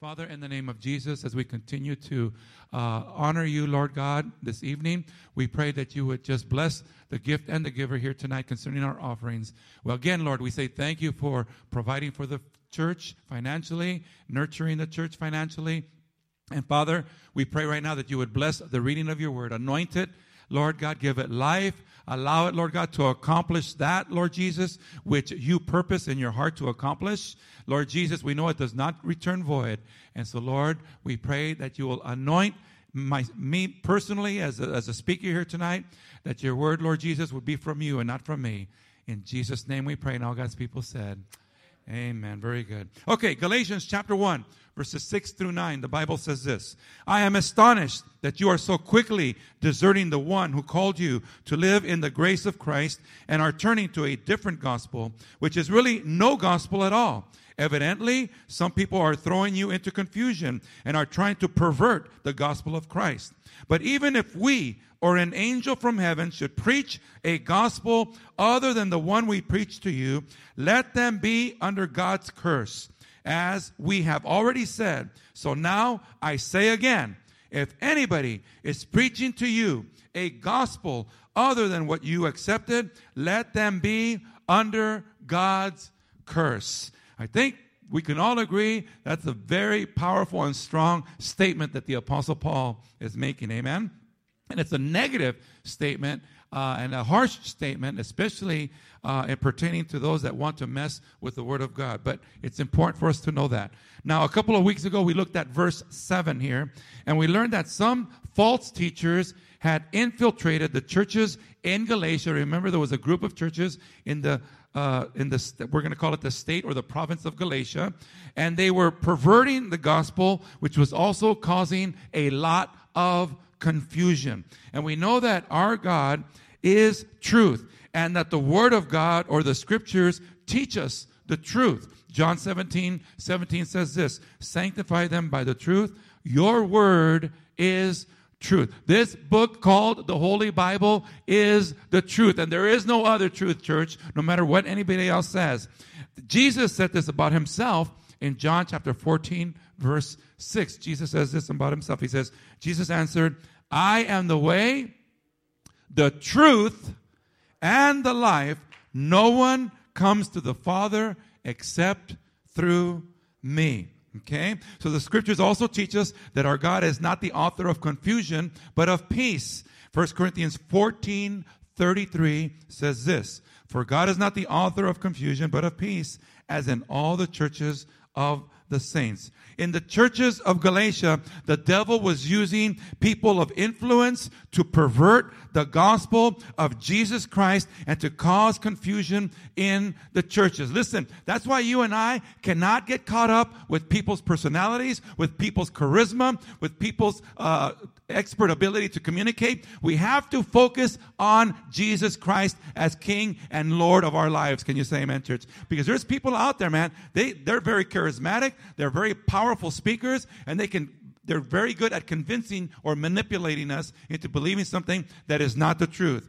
Father, in the name of Jesus, as we continue to uh, honor you, Lord God, this evening, we pray that you would just bless the gift and the giver here tonight concerning our offerings. Well, again, Lord, we say thank you for providing for the church financially, nurturing the church financially. And Father, we pray right now that you would bless the reading of your word, anoint it, Lord God, give it life. Allow it, Lord God, to accomplish that, Lord Jesus, which you purpose in your heart to accomplish. Lord Jesus, we know it does not return void. And so, Lord, we pray that you will anoint my, me personally as a, as a speaker here tonight, that your word, Lord Jesus, would be from you and not from me. In Jesus' name we pray. And all God's people said, Amen. Very good. Okay, Galatians chapter 1, verses 6 through 9. The Bible says this I am astonished that you are so quickly deserting the one who called you to live in the grace of Christ and are turning to a different gospel, which is really no gospel at all. Evidently, some people are throwing you into confusion and are trying to pervert the gospel of Christ. But even if we or an angel from heaven should preach a gospel other than the one we preach to you, let them be under God's curse, as we have already said. So now I say again, if anybody is preaching to you a gospel other than what you accepted, let them be under God's curse. I think we can all agree that's a very powerful and strong statement that the Apostle Paul is making. Amen? And it's a negative statement uh, and a harsh statement, especially uh, pertaining to those that want to mess with the Word of God. But it's important for us to know that. Now, a couple of weeks ago, we looked at verse 7 here, and we learned that some false teachers had infiltrated the churches in Galatia. Remember, there was a group of churches in the uh, in the we're going to call it the state or the province of Galatia, and they were perverting the gospel, which was also causing a lot of confusion. And we know that our God is truth, and that the Word of God or the Scriptures teach us the truth. John 17, 17 says this Sanctify them by the truth. Your Word is truth. This book called the Holy Bible is the truth. And there is no other truth, church, no matter what anybody else says. Jesus said this about himself in John chapter 14, verse 6. Jesus says this about himself. He says, Jesus answered, I am the way, the truth, and the life. No one comes to the Father except through me. Okay? So the scriptures also teach us that our God is not the author of confusion, but of peace. 1 Corinthians 14, 33 says this, For God is not the author of confusion, but of peace, as in all the churches of the saints. In the churches of Galatia, the devil was using people of influence to pervert the gospel of Jesus Christ and to cause confusion in the churches. Listen, that's why you and I cannot get caught up with people's personalities, with people's charisma, with people's uh, expert ability to communicate. We have to focus on Jesus Christ as King and Lord of our lives. Can you say amen, church? Because there's people out there, man. They, they're very charismatic. They're very powerful speakers and they can they're very good at convincing or manipulating us into believing something that is not the truth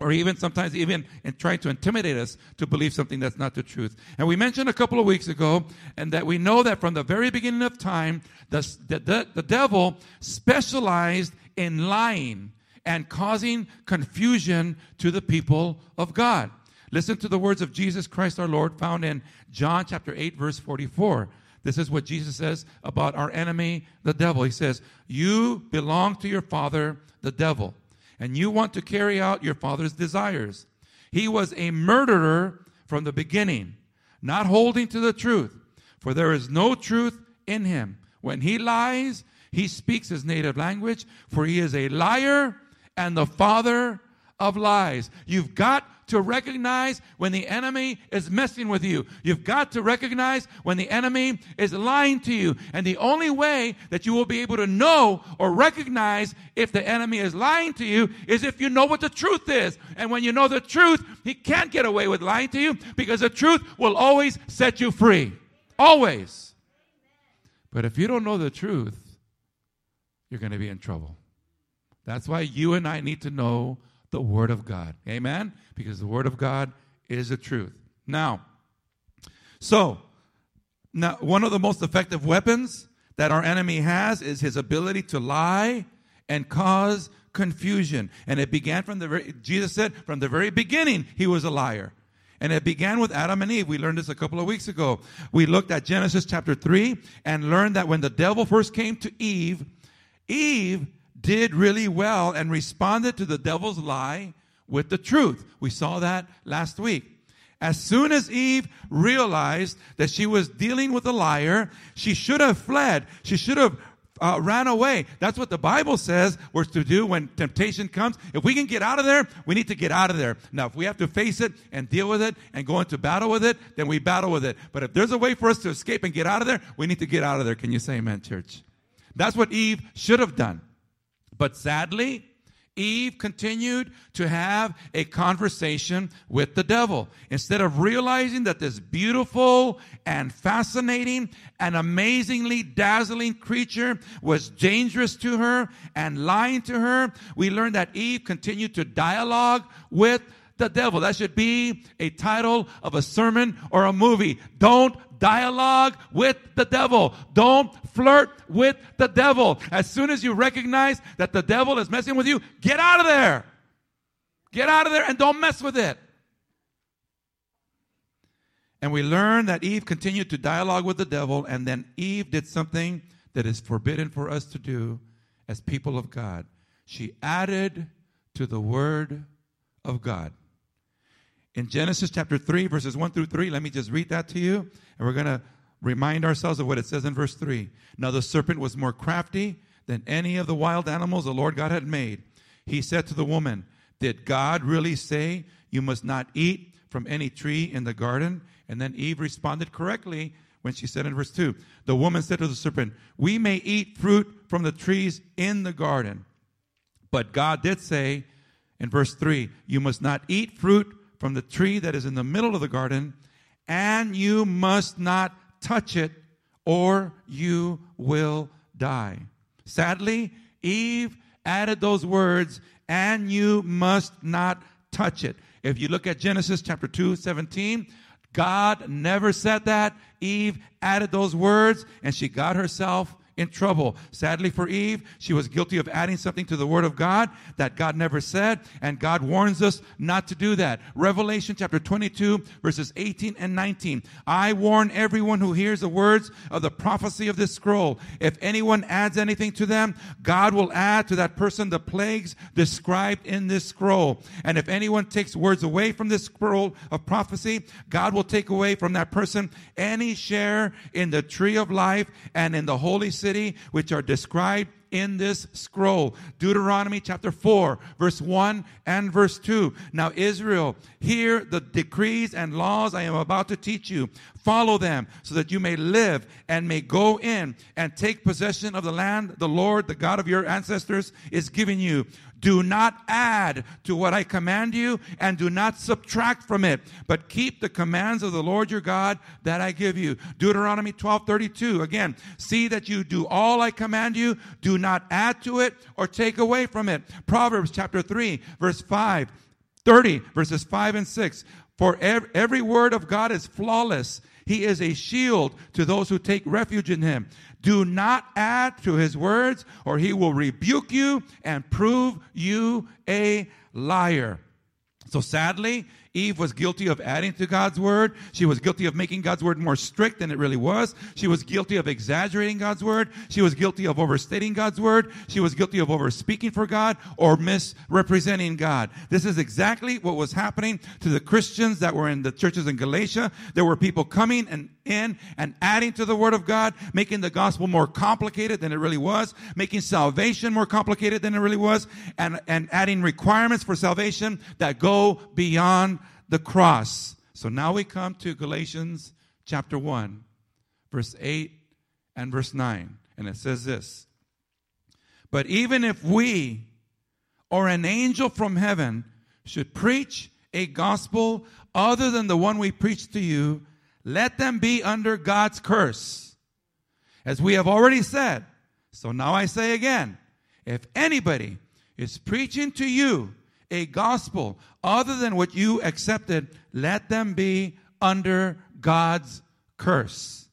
or even sometimes even in trying to intimidate us to believe something that's not the truth. And we mentioned a couple of weeks ago, and that we know that from the very beginning of time, the, the, the devil specialized in lying and causing confusion to the people of God. Listen to the words of Jesus Christ our Lord found in John chapter 8 verse 44. This is what Jesus says about our enemy, the devil. He says, You belong to your father, the devil, and you want to carry out your father's desires. He was a murderer from the beginning, not holding to the truth, for there is no truth in him. When he lies, he speaks his native language, for he is a liar and the father of lies. You've got to recognize when the enemy is messing with you. You've got to recognize when the enemy is lying to you. And the only way that you will be able to know or recognize if the enemy is lying to you is if you know what the truth is. And when you know the truth, he can't get away with lying to you because the truth will always set you free. Always. But if you don't know the truth, you're going to be in trouble. That's why you and I need to know the Word of God. Amen? Because the Word of God is the truth. Now, so, now one of the most effective weapons that our enemy has is his ability to lie and cause confusion. And it began from the very, Jesus said, from the very beginning, he was a liar. And it began with Adam and Eve. We learned this a couple of weeks ago. We looked at Genesis chapter 3 and learned that when the devil first came to Eve, Eve did really well and responded to the devil's lie with the truth. We saw that last week. As soon as Eve realized that she was dealing with a liar, she should have fled. She should have uh, ran away. That's what the Bible says we're to do when temptation comes. If we can get out of there, we need to get out of there. Now, if we have to face it and deal with it and go into battle with it, then we battle with it. But if there's a way for us to escape and get out of there, we need to get out of there. Can you say amen, church? That's what Eve should have done. But sadly, Eve continued to have a conversation with the devil. Instead of realizing that this beautiful and fascinating and amazingly dazzling creature was dangerous to her and lying to her, we learned that Eve continued to dialogue with the devil. That should be a title of a sermon or a movie. Don't dialogue with the devil. Don't flirt with the devil. As soon as you recognize that the devil is messing with you, get out of there. Get out of there and don't mess with it. And we learn that Eve continued to dialogue with the devil, and then Eve did something that is forbidden for us to do as people of God. She added to the word of God. In Genesis chapter 3, verses 1 through 3, let me just read that to you, and we're going to remind ourselves of what it says in verse 3. Now the serpent was more crafty than any of the wild animals the Lord God had made. He said to the woman, Did God really say you must not eat from any tree in the garden? And then Eve responded correctly when she said in verse 2 The woman said to the serpent, We may eat fruit from the trees in the garden. But God did say in verse 3 You must not eat fruit from the tree that is in the middle of the garden, and you must not touch it or you will die. Sadly, Eve added those words, and you must not touch it. If you look at Genesis chapter 2, 17, God never said that. Eve added those words, and she got herself in trouble. Sadly for Eve, she was guilty of adding something to the Word of God that God never said, and God warns us not to do that. Revelation chapter 22, verses 18 and 19. I warn everyone who hears the words of the prophecy of this scroll. If anyone adds anything to them, God will add to that person the plagues described in this scroll. And if anyone takes words away from this scroll of prophecy, God will take away from that person any share in the tree of life and in the holy city, which are described in this scroll. Deuteronomy chapter 4, verse 1 and verse 2. Now, Israel, hear the decrees and laws I am about to teach you. Follow them so that you may live and may go in and take possession of the land the Lord, the God of your ancestors, is giving you. Do not add to what I command you and do not subtract from it, but keep the commands of the Lord your God that I give you. Deuteronomy 12, 32. Again, see that you do all I command you. Do not add to it or take away from it. Proverbs chapter 3, verse 5, 30, verses 5 and 6. For every word of God is flawless. He is a shield to those who take refuge in him. Do not add to his words, or he will rebuke you and prove you a liar. So sadly, Eve was guilty of adding to God's word. She was guilty of making God's word more strict than it really was. She was guilty of exaggerating God's word. She was guilty of overstating God's word. She was guilty of overspeaking for God or misrepresenting God. This is exactly what was happening to the Christians that were in the churches in Galatia. There were people coming and in and adding to the word of God, making the gospel more complicated than it really was, making salvation more complicated than it really was, and, and adding requirements for salvation that go beyond the cross. So now we come to Galatians chapter 1, verse 8 and verse 9. And it says this But even if we or an angel from heaven should preach a gospel other than the one we preach to you, let them be under God's curse. As we have already said, so now I say again, if anybody is preaching to you a gospel other than what you accepted, let them be under God's curse.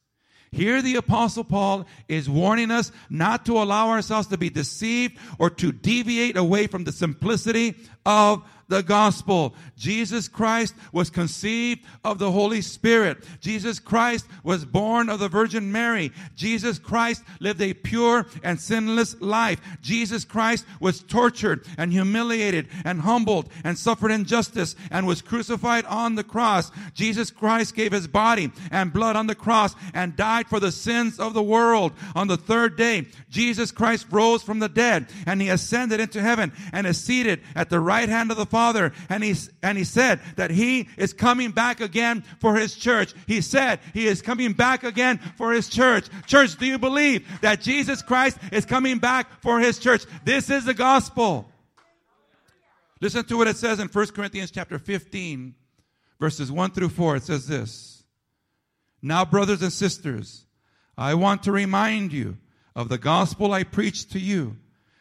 Here the apostle Paul is warning us not to allow ourselves to be deceived or to deviate away from the simplicity of the gospel. Jesus Christ was conceived of the Holy Spirit. Jesus Christ was born of the Virgin Mary. Jesus Christ lived a pure and sinless life. Jesus Christ was tortured and humiliated and humbled and suffered injustice and was crucified on the cross. Jesus Christ gave his body and blood on the cross and died for the sins of the world. On the third day, Jesus Christ rose from the dead and he ascended into heaven and is seated at the right hand of the Father Father, and he, and he said that he is coming back again for his church. He said he is coming back again for his church. Church, do you believe that Jesus Christ is coming back for his church? This is the gospel. Listen to what it says in 1 Corinthians chapter 15, verses 1 through 4. It says this. Now, brothers and sisters, I want to remind you of the gospel I preached to you,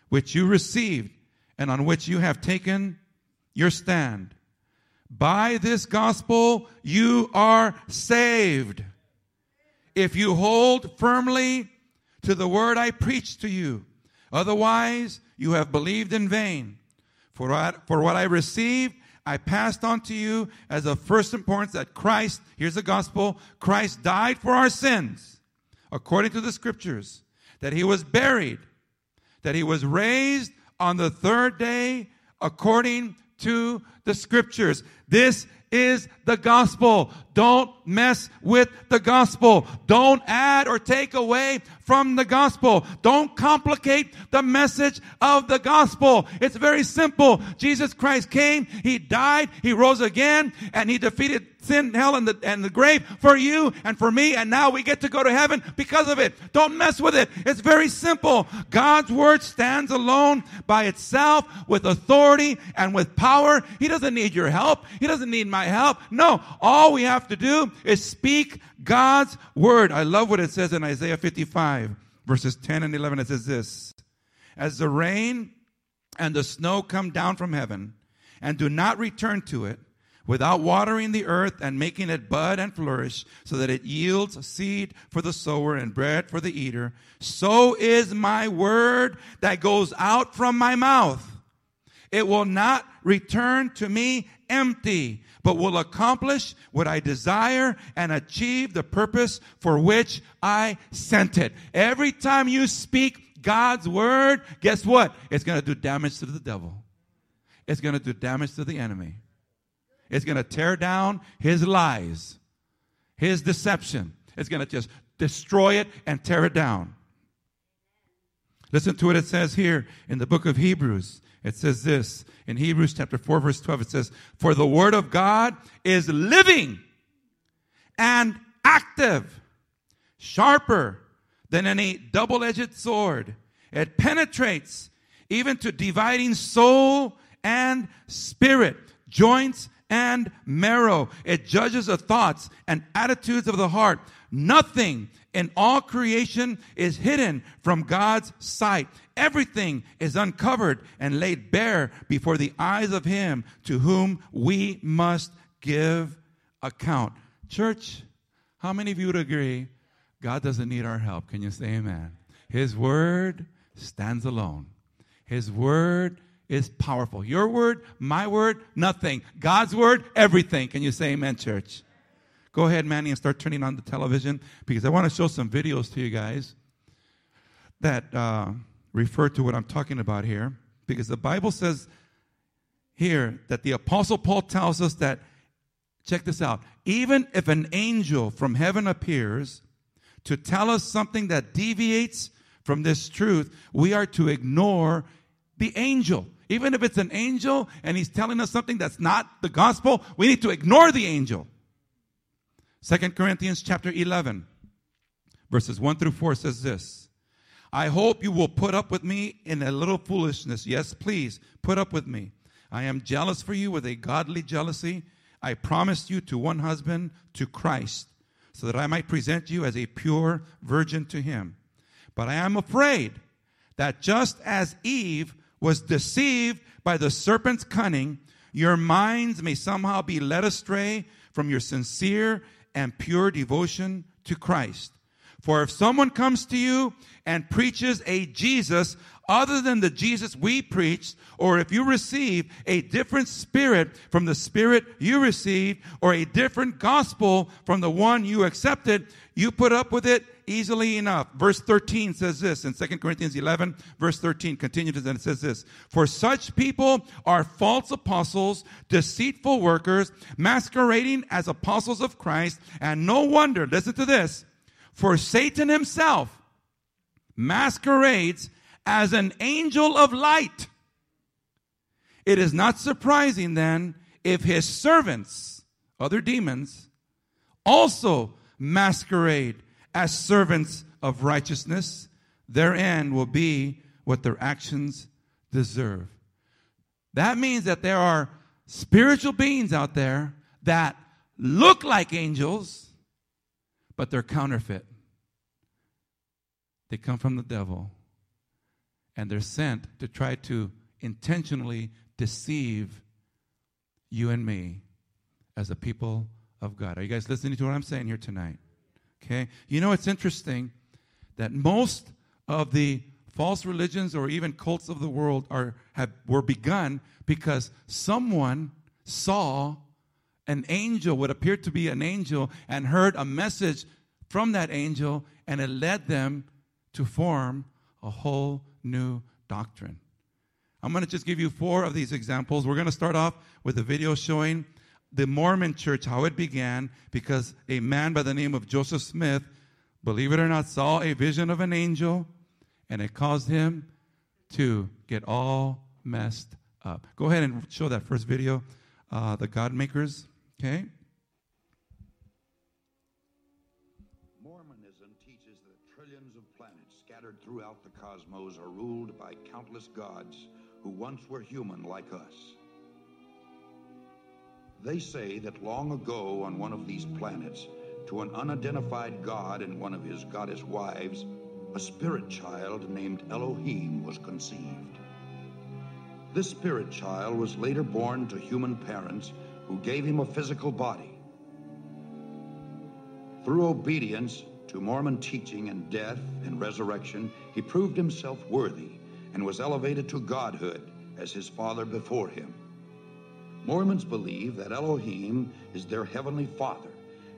which you received and on which you have taken your stand. By this gospel, you are saved. If you hold firmly to the word I preached to you, otherwise you have believed in vain. For what, for what I received, I passed on to you as of first importance that Christ, here's the gospel, Christ died for our sins, according to the scriptures, that he was buried, that he was raised on the third day, according to the scriptures. This is the gospel. Don't mess with the gospel. Don't add or take away from the gospel. Don't complicate the message of the gospel. It's very simple. Jesus Christ came, He died, He rose again, and He defeated sin, hell, and the, and the grave for you and for me, and now we get to go to heaven because of it. Don't mess with it. It's very simple. God's word stands alone by itself with authority and with power. He doesn't need your help. He doesn't need my help. No, all we have to do is speak God's word. I love what it says in Isaiah 55, verses 10 and 11. It says this As the rain and the snow come down from heaven and do not return to it, without watering the earth and making it bud and flourish, so that it yields seed for the sower and bread for the eater, so is my word that goes out from my mouth. It will not return to me empty, but will accomplish what I desire and achieve the purpose for which I sent it. Every time you speak God's word, guess what? It's going to do damage to the devil. It's going to do damage to the enemy. It's going to tear down his lies, his deception. It's going to just destroy it and tear it down. Listen to what it says here in the book of Hebrews. It says this in Hebrews chapter 4 verse 12. It says, For the word of God is living and active, sharper than any double-edged sword. It penetrates even to dividing soul and spirit, joints and marrow. It judges the thoughts and attitudes of the heart. Nothing in all creation is hidden from God's sight. Everything is uncovered and laid bare before the eyes of Him to whom we must give account. Church, how many of you would agree God doesn't need our help? Can you say amen? His word stands alone. His word is powerful. Your word, my word, nothing. God's word, everything. Can you say amen, church? Go ahead, Manny, and start turning on the television because I want to show some videos to you guys that uh, refer to what I'm talking about here. Because the Bible says here that the Apostle Paul tells us that, check this out, even if an angel from heaven appears to tell us something that deviates from this truth, we are to ignore the angel. Even if it's an angel and he's telling us something that's not the gospel, we need to ignore the angel. Second Corinthians chapter 11, verses 1 through 4 says this. I hope you will put up with me in a little foolishness. Yes, please, put up with me. I am jealous for you with a godly jealousy. I promised you to one husband, to Christ, so that I might present you as a pure virgin to him. But I am afraid that just as Eve was deceived by the serpent's cunning, your minds may somehow be led astray from your sincere and pure devotion to Christ. For if someone comes to you and preaches a Jesus other than the Jesus we preach, or if you receive a different spirit from the spirit you received, or a different gospel from the one you accepted, you put up with it easily enough. Verse 13 says this in 2 Corinthians 11, verse 13 continues and it says this, For such people are false apostles, deceitful workers, masquerading as apostles of Christ, and no wonder, listen to this, for Satan himself masquerades as an angel of light. It is not surprising then if his servants, other demons, also masquerade as servants of righteousness. Their end will be what their actions deserve. That means that there are spiritual beings out there that look like angels, but they're counterfeit. They come from the devil and they're sent to try to intentionally deceive you and me as a people of God. Are you guys listening to what I'm saying here tonight? Okay. You know, it's interesting that most of the false religions or even cults of the world are have were begun because someone saw an angel what appeared to be an angel and heard a message from that angel and it led them to form a whole new doctrine. I'm going to just give you four of these examples. We're going to start off with a video showing the Mormon church, how it began, because a man by the name of Joseph Smith, believe it or not, saw a vision of an angel and it caused him to get all messed up. Go ahead and show that first video, uh, the God Makers, okay? Mormonism teaches that trillions of planets scattered throughout the cosmos are ruled by countless gods who once were human like us. They say that long ago on one of these planets, to an unidentified god and one of his goddess wives, a spirit child named Elohim was conceived. This spirit child was later born to human parents who gave him a physical body. Through obedience, to Mormon teaching and death and resurrection, he proved himself worthy and was elevated to godhood as his father before him. Mormons believe that Elohim is their heavenly father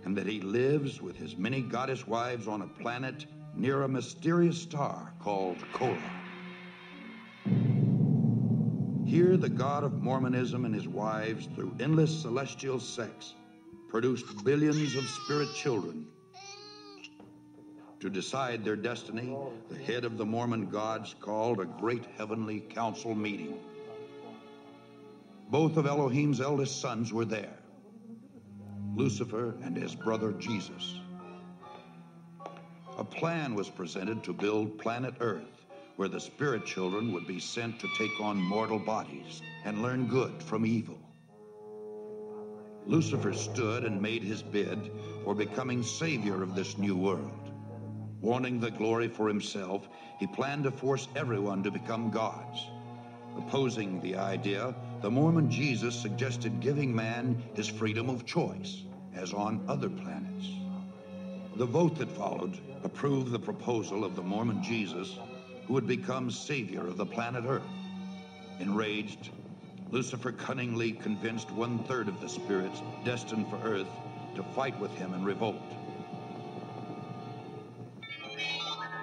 and that he lives with his many goddess wives on a planet near a mysterious star called Kolob. Here, the God of Mormonism and his wives, through endless celestial sex, produced billions of spirit children to decide their destiny, the head of the Mormon gods called a great heavenly council meeting. Both of Elohim's eldest sons were there Lucifer and his brother Jesus. A plan was presented to build planet Earth, where the spirit children would be sent to take on mortal bodies and learn good from evil. Lucifer stood and made his bid for becoming savior of this new world. Wanting the glory for himself, he planned to force everyone to become gods. Opposing the idea, the Mormon Jesus suggested giving man his freedom of choice, as on other planets. The vote that followed approved the proposal of the Mormon Jesus, who would become savior of the planet Earth. Enraged, Lucifer cunningly convinced one third of the spirits destined for Earth to fight with him in revolt.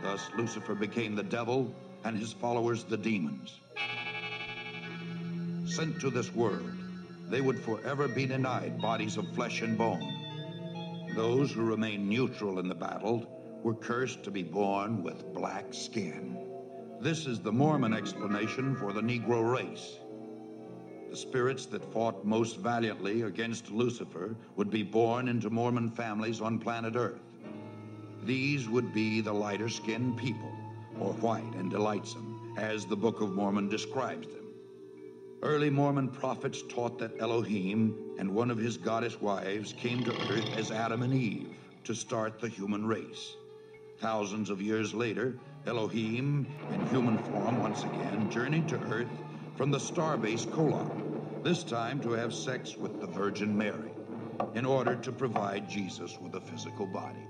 Thus, Lucifer became the devil and his followers the demons. Sent to this world, they would forever be denied bodies of flesh and bone. Those who remained neutral in the battle were cursed to be born with black skin. This is the Mormon explanation for the Negro race. The spirits that fought most valiantly against Lucifer would be born into Mormon families on planet Earth. These would be the lighter skinned people, or white and delightsome, as the Book of Mormon describes them. Early Mormon prophets taught that Elohim and one of his goddess wives came to earth as Adam and Eve to start the human race. Thousands of years later, Elohim, in human form once again, journeyed to earth from the starbase Kolob, this time to have sex with the Virgin Mary, in order to provide Jesus with a physical body.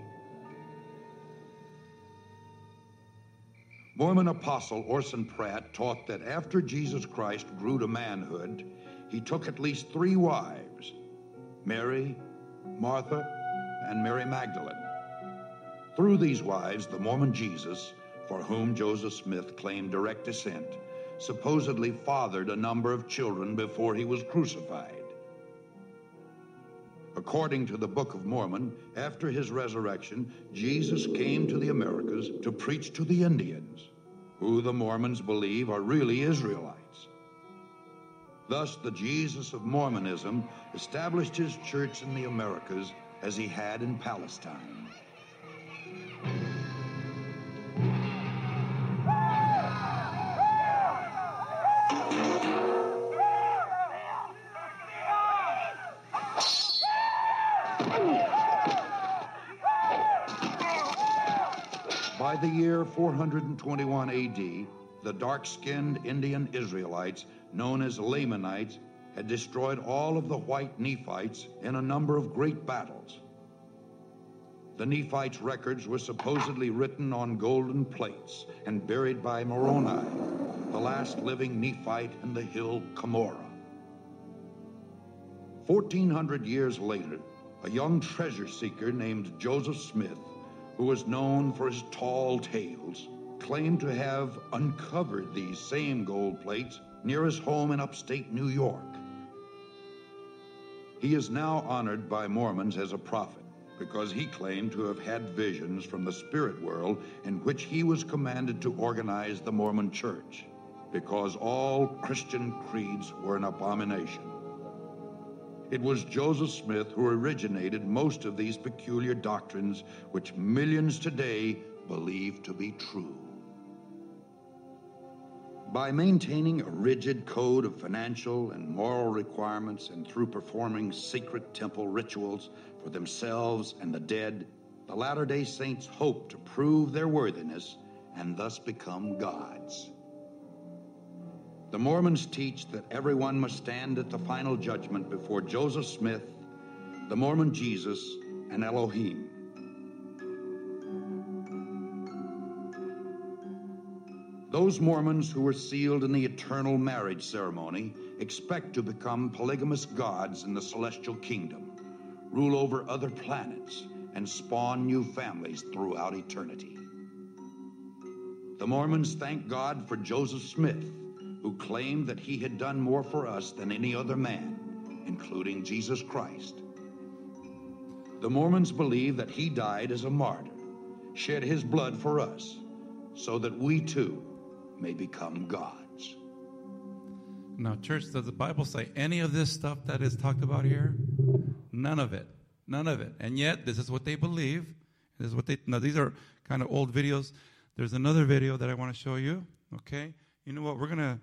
Mormon apostle Orson Pratt taught that after Jesus Christ grew to manhood, he took at least three wives Mary, Martha, and Mary Magdalene. Through these wives, the Mormon Jesus, for whom Joseph Smith claimed direct descent, supposedly fathered a number of children before he was crucified. According to the Book of Mormon, after his resurrection, Jesus came to the Americas to preach to the Indians, who the Mormons believe are really Israelites. Thus, the Jesus of Mormonism established his church in the Americas as he had in Palestine. The year 421 AD, the dark skinned Indian Israelites, known as Lamanites, had destroyed all of the white Nephites in a number of great battles. The Nephites' records were supposedly written on golden plates and buried by Moroni, the last living Nephite in the hill Cumorah. 1400 years later, a young treasure seeker named Joseph Smith, who was known for his tall tales, claimed to have uncovered these same gold plates near his home in upstate New York. He is now honored by Mormons as a prophet because he claimed to have had visions from the spirit world in which he was commanded to organize the Mormon church because all Christian creeds were an abomination. It was Joseph Smith who originated most of these peculiar doctrines which millions today believe to be true. By maintaining a rigid code of financial and moral requirements and through performing secret temple rituals for themselves and the dead, the Latter day Saints hope to prove their worthiness and thus become gods. The Mormons teach that everyone must stand at the final judgment before Joseph Smith, the Mormon Jesus, and Elohim. Those Mormons who were sealed in the eternal marriage ceremony expect to become polygamous gods in the celestial kingdom, rule over other planets, and spawn new families throughout eternity. The Mormons thank God for Joseph Smith, who claimed that he had done more for us than any other man, including Jesus Christ. The Mormons believe that he died as a martyr, shed his blood for us, so that we too may become gods. Now, church, does the Bible say any of this stuff that is talked about here? None of it. None of it. And yet, this is what they believe. This is what they. Now, these are kind of old videos. There's another video that I want to show you. Okay. You know what? We're gonna.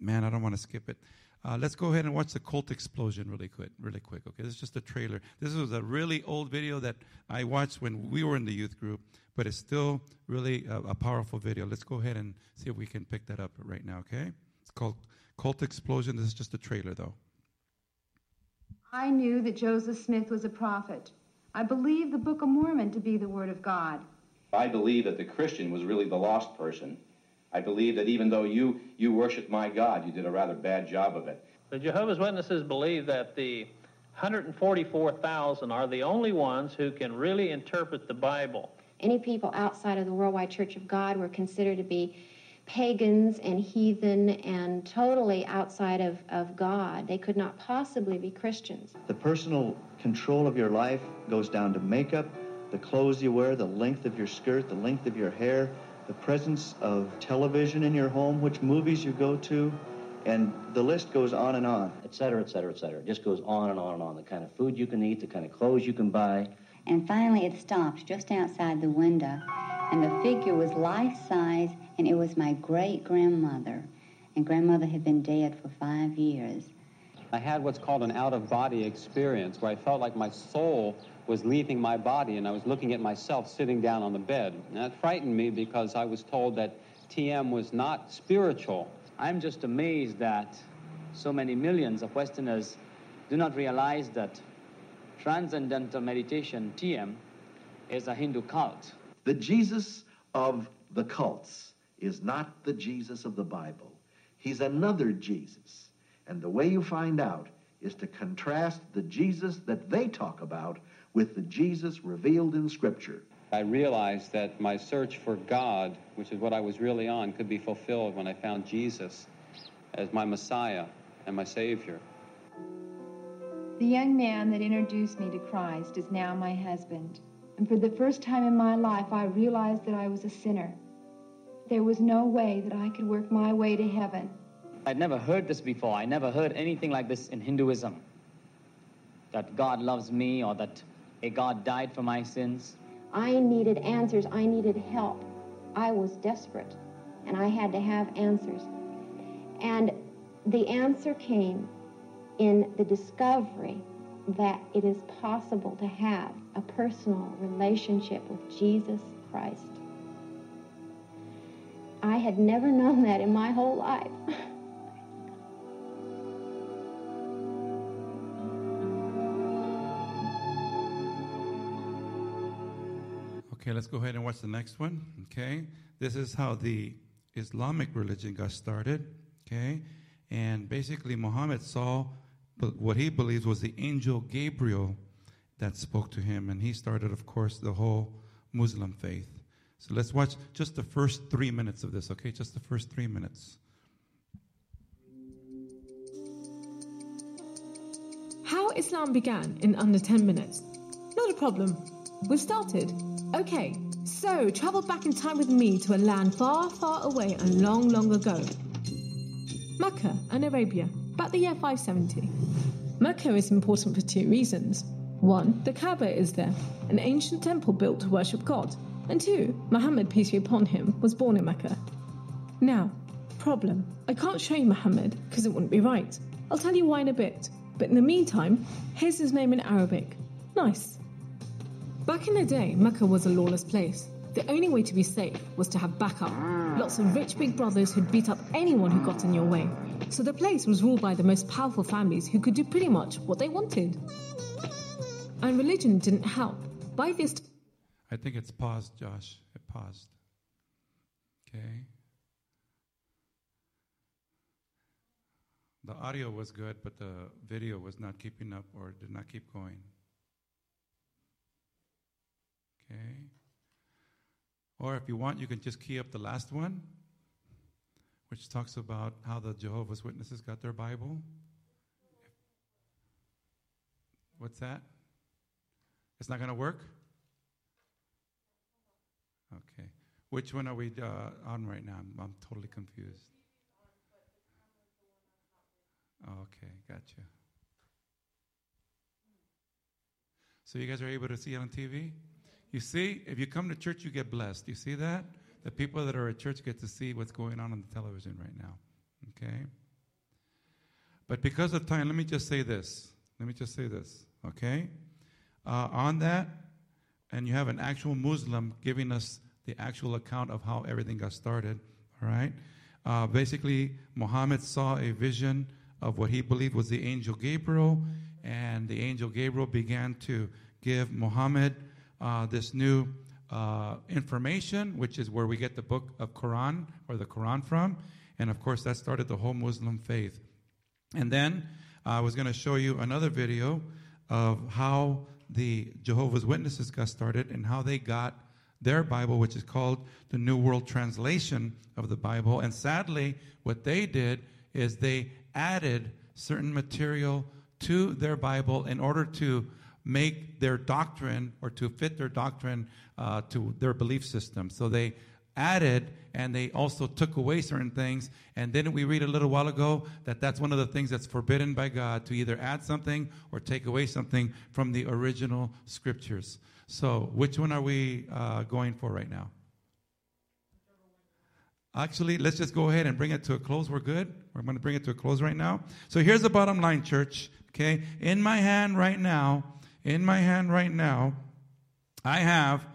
Man, I don't want to skip it. Uh, let's go ahead and watch the cult explosion really quick. Really quick. Okay. This is just a trailer. This was a really old video that I watched when we were in the youth group, but it's still really a, a powerful video. Let's go ahead and see if we can pick that up right now. Okay. It's called Cult Explosion. This is just a trailer, though. I knew that Joseph Smith was a prophet. I believed the Book of Mormon to be the Word of God. I believe that the Christian was really the lost person. I believe that even though you, you worship my God, you did a rather bad job of it. The Jehovah's Witnesses believe that the 144,000 are the only ones who can really interpret the Bible. Any people outside of the Worldwide Church of God were considered to be pagans and heathen and totally outside of, of God. They could not possibly be Christians. The personal control of your life goes down to makeup, the clothes you wear, the length of your skirt, the length of your hair, the presence of television in your home, which movies you go to, and the list goes on and on. et cetera, et cetera, et cetera. It just goes on and on and on. The kind of food you can eat, the kind of clothes you can buy. And finally, it stopped just outside the window, and the figure was life size, and it was my great grandmother. And grandmother had been dead for five years. I had what's called an out of body experience where I felt like my soul was leaving my body and I was looking at myself sitting down on the bed. And that frightened me because I was told that TM was not spiritual. I'm just amazed that so many millions of Westerners do not realize that Transcendental Meditation, TM, is a Hindu cult. The Jesus of the cults is not the Jesus of the Bible. He's another Jesus. And the way you find out is to contrast the Jesus that they talk about with the Jesus revealed in Scripture. I realized that my search for God, which is what I was really on, could be fulfilled when I found Jesus as my Messiah and my Savior. The young man that introduced me to Christ is now my husband. And for the first time in my life, I realized that I was a sinner. There was no way that I could work my way to heaven. I'd never heard this before. I never heard anything like this in Hinduism. That God loves me or that a God died for my sins. I needed answers. I needed help. I was desperate, and I had to have answers. And the answer came in the discovery that it is possible to have a personal relationship with Jesus Christ. I had never known that in my whole life. Okay, let's go ahead and watch the next one. Okay, this is how the Islamic religion got started. Okay, and basically Muhammad saw what he believes was the angel Gabriel that spoke to him, and he started, of course, the whole Muslim faith. So let's watch just the first three minutes of this. Okay, just the first three minutes. How Islam began in under 10 minutes. Not a problem. We've started. Okay, so travel back in time with me to a land far, far away and long, long ago. Mecca and Arabia, about the year 570. Mecca is important for two reasons. One, the Kaaba is there, an ancient temple built to worship God. And two, Muhammad, peace be upon him, was born in Mecca. Now, problem. I can't show you Muhammad because it wouldn't be right. I'll tell you why in a bit. But in the meantime, here's his name in Arabic. Nice. Back in the day, Mecca was a lawless place. The only way to be safe was to have backup. Lots of rich big brothers who'd beat up anyone who got in your way. So the place was ruled by the most powerful families who could do pretty much what they wanted. And religion didn't help. By this t- I think it's paused, Josh. It paused. Okay. The audio was good, but the video was not keeping up or did not keep going. Okay. Or if you want, you can just key up the last one, which talks about how the Jehovah's Witnesses got their Bible. What's that? It's not going to work? Okay. Which one are we uh, on right now? I'm, I'm totally confused. Okay, gotcha. So you guys are able to see it on TV? You see, if you come to church, you get blessed. You see that? The people that are at church get to see what's going on on the television right now. Okay? But because of time, let me just say this. Let me just say this. Okay? Uh, on that, and you have an actual Muslim giving us the actual account of how everything got started. All right? Uh, basically, Muhammad saw a vision of what he believed was the angel Gabriel, and the angel Gabriel began to give Muhammad uh, this new uh, information, which is where we get the book of Quran or the Quran from. And of course, that started the whole Muslim faith. And then I was going to show you another video of how the Jehovah's Witnesses got started and how they got their Bible, which is called the New World Translation of the Bible. And sadly, what they did is they added certain material to their Bible in order to make their doctrine or to fit their doctrine uh, to their belief system. So they added and they also took away certain things. And didn't we read a little while ago that that's one of the things that's forbidden by God to either add something or take away something from the original scriptures? So, which one are we uh, going for right now? Actually, let's just go ahead and bring it to a close. We're good. We're going to bring it to a close right now. So, here's the bottom line, church. Okay. In my hand right now, in my hand right now, I have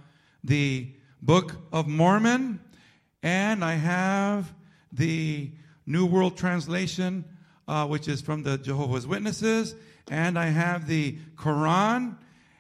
the Book of Mormon and I have the New World Translation, uh, which is from the Jehovah's Witnesses, and I have the Quran,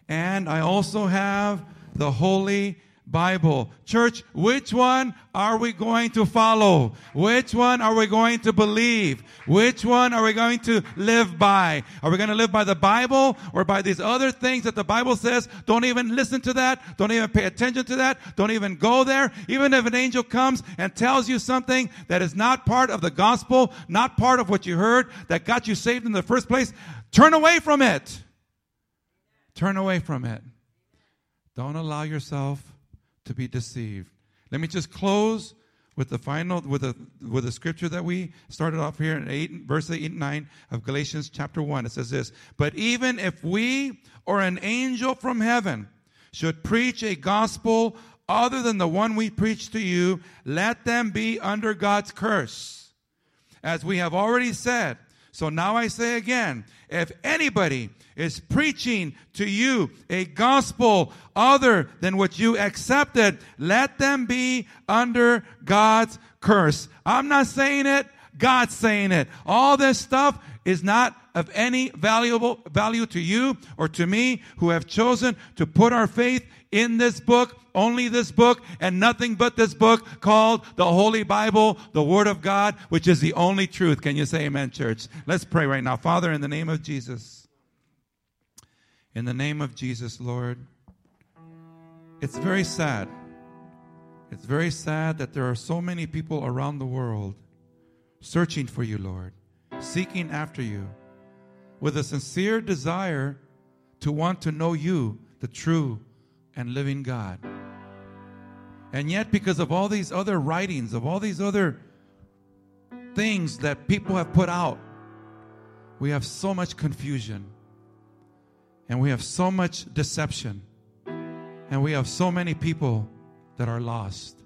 and I also have the Holy Bible. Church, which one are we going to follow? Which one are we going to believe? Which one are we going to live by? Are we going to live by the Bible or by these other things that the Bible says? Don't even listen to that. Don't even pay attention to that. Don't even go there. Even if an angel comes and tells you something that is not part of the gospel, not part of what you heard that got you saved in the first place, turn away from it. Turn away from it. Don't allow yourself to be deceived. Let me just close with the final with a with a scripture that we started off here in eight verse eight and nine of Galatians chapter one. It says this: But even if we or an angel from heaven should preach a gospel other than the one we preach to you, let them be under God's curse. As we have already said, so now I say again, if anybody is preaching to you a gospel other than what you accepted, let them be under God's curse. I'm not saying it. God's saying it. All this stuff is not of any valuable value to you or to me who have chosen to put our faith in this book, only this book, and nothing but this book called the Holy Bible, the Word of God, which is the only truth. Can you say amen, church? Let's pray right now. Father, in the name of Jesus, in the name of Jesus, Lord, it's very sad. It's very sad that there are so many people around the world searching for you, Lord, seeking after you, with a sincere desire to want to know you, the true and living God. And yet, because of all these other writings, of all these other things that people have put out, we have so much confusion. And we have so much deception. And we have so many people that are lost.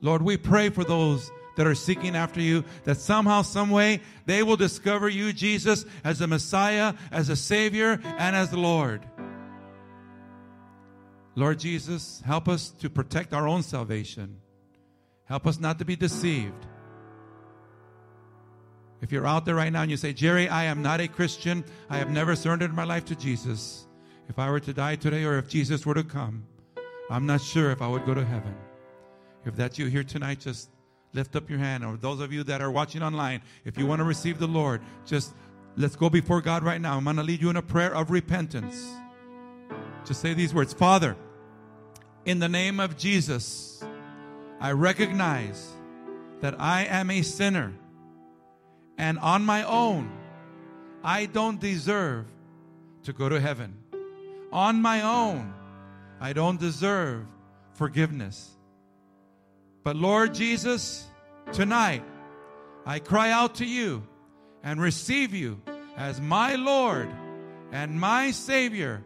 Lord, we pray for those that are seeking after you, that somehow, some way, they will discover you, Jesus, as a Messiah, as a Savior, and as the Lord. Lord Jesus, help us to protect our own salvation. Help us not to be deceived. If you're out there right now and you say, Jerry, I am not a Christian, I have never surrendered my life to Jesus. If I were to die today or if Jesus were to come, I'm not sure if I would go to heaven. If that's you here tonight, just lift up your hand. Or those of you that are watching online, if you want to receive the Lord, just let's go before God right now. I'm going to lead you in a prayer of repentance. Just say these words Father, in the name of Jesus, I recognize that I am a sinner. And on my own, I don't deserve to go to heaven. On my own, I don't deserve forgiveness. But Lord Jesus, tonight, I cry out to you and receive you as my Lord and my Savior,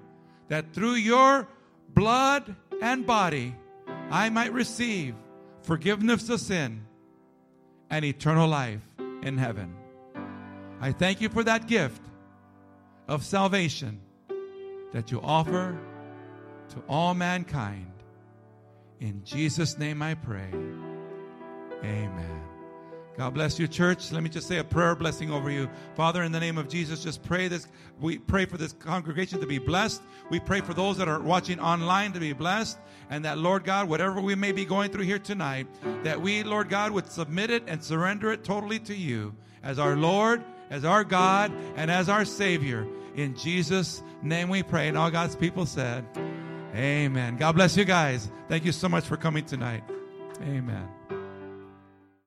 that through your blood and body, I might receive forgiveness of sin and eternal life in heaven. I thank you for that gift of salvation that you offer to all mankind. In Jesus' name I pray. Amen. God bless you, church. Let me just say a prayer blessing over you. Father, in the name of Jesus, just pray this. We pray for this congregation to be blessed. We pray for those that are watching online to be blessed. And that, Lord God, whatever we may be going through here tonight, that we, Lord God, would submit it and surrender it totally to you as our Lord, as our God, and as our Savior. In Jesus' name we pray. And all God's people said, Amen. God bless you guys. Thank you so much for coming tonight. Amen.